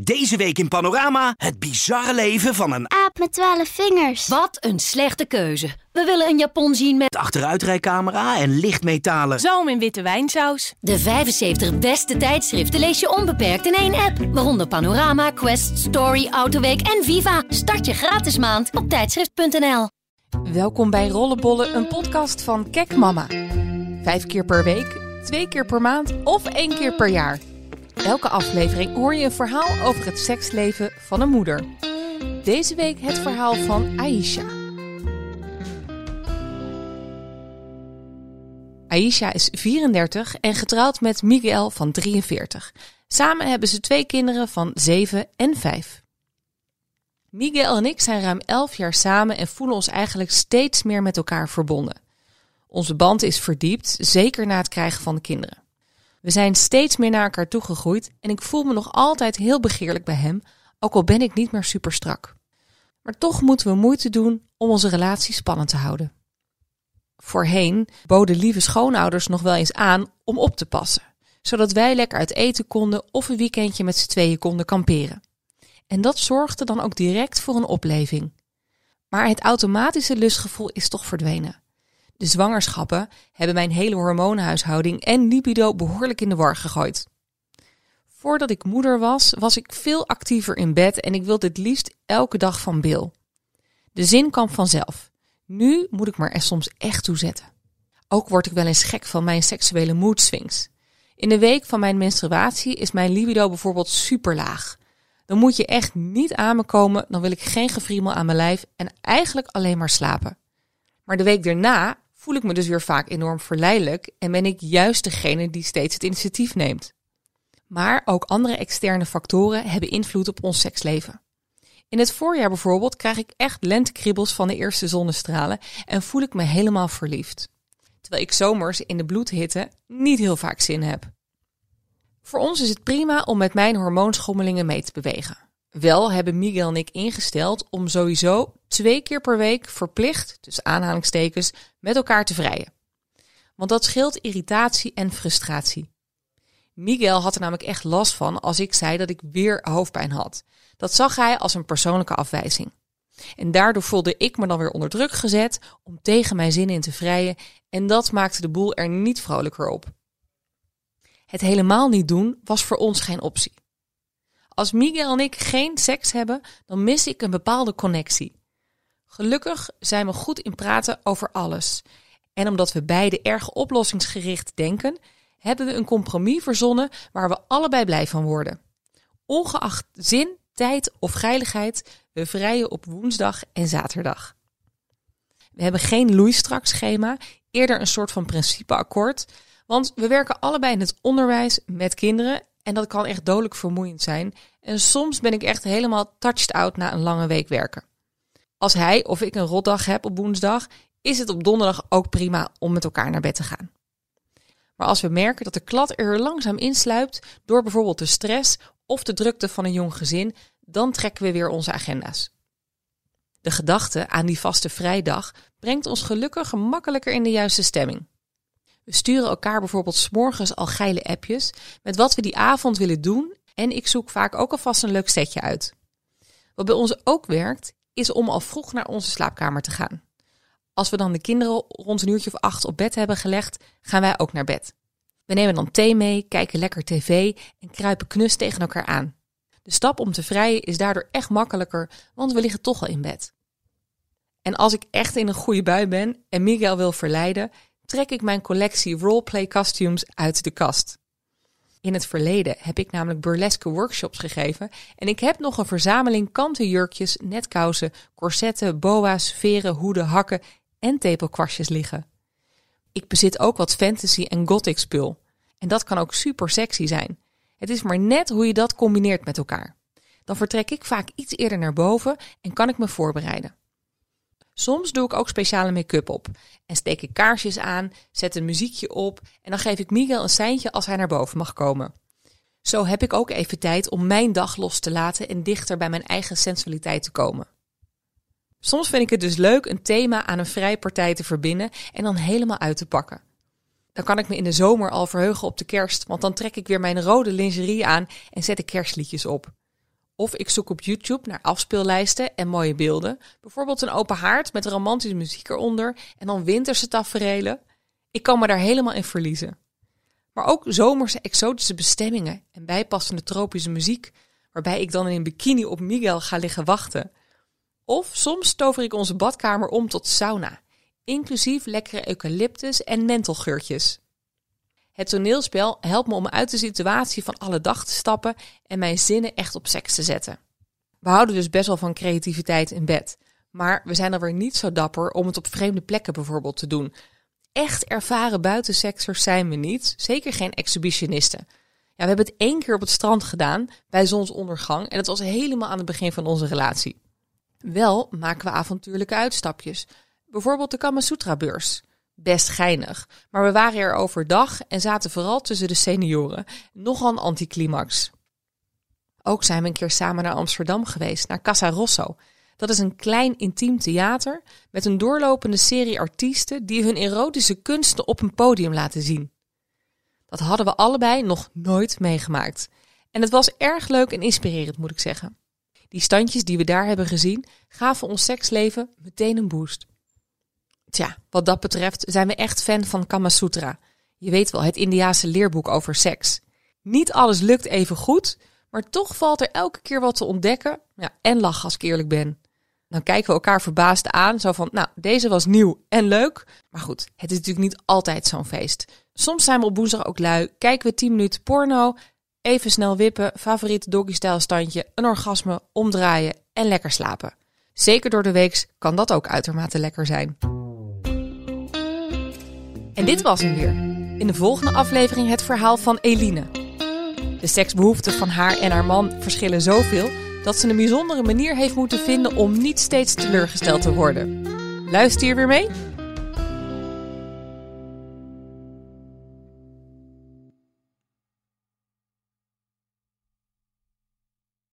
Deze week in Panorama het bizarre leven van een Aap met twaalf vingers. Wat een slechte keuze. We willen een Japon zien met achteruitrijcamera en lichtmetalen. Zoom in witte wijnsaus. de 75 beste tijdschriften lees je onbeperkt in één app. Waaronder Panorama, Quest, Story, Autoweek en Viva. Start je gratis maand op tijdschrift.nl. Welkom bij Rollenbollen, een podcast van Kek Mama. Vijf keer per week, twee keer per maand of één keer per jaar. Elke aflevering hoor je een verhaal over het seksleven van een moeder. Deze week het verhaal van Aisha. Aisha is 34 en getrouwd met Miguel van 43. Samen hebben ze twee kinderen van 7 en 5. Miguel en ik zijn ruim 11 jaar samen en voelen ons eigenlijk steeds meer met elkaar verbonden. Onze band is verdiept, zeker na het krijgen van de kinderen. We zijn steeds meer naar elkaar toegegroeid en ik voel me nog altijd heel begeerlijk bij hem, ook al ben ik niet meer super strak. Maar toch moeten we moeite doen om onze relatie spannend te houden. Voorheen boden lieve schoonouders nog wel eens aan om op te passen, zodat wij lekker uit eten konden of een weekendje met z'n tweeën konden kamperen. En dat zorgde dan ook direct voor een opleving. Maar het automatische lustgevoel is toch verdwenen. De zwangerschappen hebben mijn hele hormoonhuishouding en libido behoorlijk in de war gegooid. Voordat ik moeder was, was ik veel actiever in bed en ik wilde het liefst elke dag van Bill. De zin kwam vanzelf. Nu moet ik maar er soms echt toe zetten. Ook word ik wel eens gek van mijn seksuele mood swings. In de week van mijn menstruatie is mijn libido bijvoorbeeld super laag. Dan moet je echt niet aan me komen, dan wil ik geen gefriemel aan mijn lijf en eigenlijk alleen maar slapen. Maar de week daarna voel ik me dus weer vaak enorm verleidelijk en ben ik juist degene die steeds het initiatief neemt. Maar ook andere externe factoren hebben invloed op ons seksleven. In het voorjaar bijvoorbeeld krijg ik echt lentekriebels van de eerste zonnestralen en voel ik me helemaal verliefd. Terwijl ik zomers in de bloedhitte niet heel vaak zin heb. Voor ons is het prima om met mijn hormoonschommelingen mee te bewegen. Wel hebben Miguel en ik ingesteld om sowieso twee keer per week verplicht, dus aanhalingstekens, met elkaar te vrijen. Want dat scheelt irritatie en frustratie. Miguel had er namelijk echt last van als ik zei dat ik weer hoofdpijn had. Dat zag hij als een persoonlijke afwijzing. En daardoor voelde ik me dan weer onder druk gezet om tegen mijn zin in te vrijen en dat maakte de boel er niet vrolijker op. Het helemaal niet doen was voor ons geen optie. Als Miguel en ik geen seks hebben, dan mis ik een bepaalde connectie. Gelukkig zijn we goed in praten over alles. En omdat we beide erg oplossingsgericht denken, hebben we een compromis verzonnen waar we allebei blij van worden. Ongeacht zin, tijd of geiligheid, we vrijen op woensdag en zaterdag. We hebben geen loeistrak schema, eerder een soort van principeakkoord, want we werken allebei in het onderwijs met kinderen en dat kan echt dodelijk vermoeiend zijn. En soms ben ik echt helemaal touched out na een lange week werken. Als hij of ik een rotdag heb op woensdag, is het op donderdag ook prima om met elkaar naar bed te gaan. Maar als we merken dat de klad er langzaam insluipt door bijvoorbeeld de stress of de drukte van een jong gezin, dan trekken we weer onze agenda's. De gedachte aan die vaste vrijdag brengt ons gelukkig gemakkelijker in de juiste stemming. We sturen elkaar bijvoorbeeld s'morgens al geile appjes met wat we die avond willen doen en ik zoek vaak ook alvast een leuk setje uit. Wat bij ons ook werkt, is om al vroeg naar onze slaapkamer te gaan. Als we dan de kinderen rond een uurtje of acht op bed hebben gelegd, gaan wij ook naar bed. We nemen dan thee mee, kijken lekker tv en kruipen knus tegen elkaar aan. De stap om te vrijen is daardoor echt makkelijker, want we liggen toch al in bed. En als ik echt in een goede bui ben en Miguel wil verleiden, trek ik mijn collectie roleplay costumes uit de kast. In het verleden heb ik namelijk burlesque workshops gegeven en ik heb nog een verzameling kanten jurkjes, netkousen, corsetten, boa's, veren, hoeden, hakken en tepelkwastjes liggen. Ik bezit ook wat fantasy en gothic spul. En dat kan ook super sexy zijn. Het is maar net hoe je dat combineert met elkaar. Dan vertrek ik vaak iets eerder naar boven en kan ik me voorbereiden. Soms doe ik ook speciale make-up op en steek ik kaarsjes aan, zet een muziekje op en dan geef ik Miguel een seintje als hij naar boven mag komen. Zo heb ik ook even tijd om mijn dag los te laten en dichter bij mijn eigen sensualiteit te komen. Soms vind ik het dus leuk een thema aan een vrije partij te verbinden en dan helemaal uit te pakken. Dan kan ik me in de zomer al verheugen op de kerst, want dan trek ik weer mijn rode lingerie aan en zet ik kerstliedjes op. Of ik zoek op YouTube naar afspeellijsten en mooie beelden. Bijvoorbeeld een open haard met romantische muziek eronder en dan winterse taferelen. Ik kan me daar helemaal in verliezen. Maar ook zomerse exotische bestemmingen en bijpassende tropische muziek, waarbij ik dan in een bikini op Miguel ga liggen wachten. Of soms tover ik onze badkamer om tot sauna, inclusief lekkere eucalyptus en mentelgeurtjes. Het toneelspel helpt me om uit de situatie van alle dag te stappen en mijn zinnen echt op seks te zetten. We houden dus best wel van creativiteit in bed, maar we zijn er weer niet zo dapper om het op vreemde plekken bijvoorbeeld te doen. Echt ervaren buitenseksers zijn we niet, zeker geen exhibitionisten. Ja, we hebben het één keer op het strand gedaan bij zonsondergang en dat was helemaal aan het begin van onze relatie. Wel maken we avontuurlijke uitstapjes, bijvoorbeeld de Kamasutra-beurs best geinig. Maar we waren er overdag en zaten vooral tussen de senioren. Nogal een anticlimax. Ook zijn we een keer samen naar Amsterdam geweest, naar Casa Rosso. Dat is een klein intiem theater met een doorlopende serie artiesten die hun erotische kunsten op een podium laten zien. Dat hadden we allebei nog nooit meegemaakt. En het was erg leuk en inspirerend, moet ik zeggen. Die standjes die we daar hebben gezien gaven ons seksleven meteen een boost. Tja, wat dat betreft zijn we echt fan van Kama Sutra. Je weet wel, het Indiaanse leerboek over seks. Niet alles lukt even goed, maar toch valt er elke keer wat te ontdekken. Ja, en lachen als ik eerlijk ben. Dan kijken we elkaar verbaasd aan, zo van, nou, deze was nieuw en leuk. Maar goed, het is natuurlijk niet altijd zo'n feest. Soms zijn we op woensdag ook lui, kijken we 10 minuten porno, even snel wippen, favoriete doggy-stijl standje, een orgasme, omdraaien en lekker slapen. Zeker door de weeks kan dat ook uitermate lekker zijn. En dit was hem weer. In de volgende aflevering het verhaal van Eline. De seksbehoeften van haar en haar man verschillen zoveel dat ze een bijzondere manier heeft moeten vinden om niet steeds teleurgesteld te worden. Luister hier weer mee?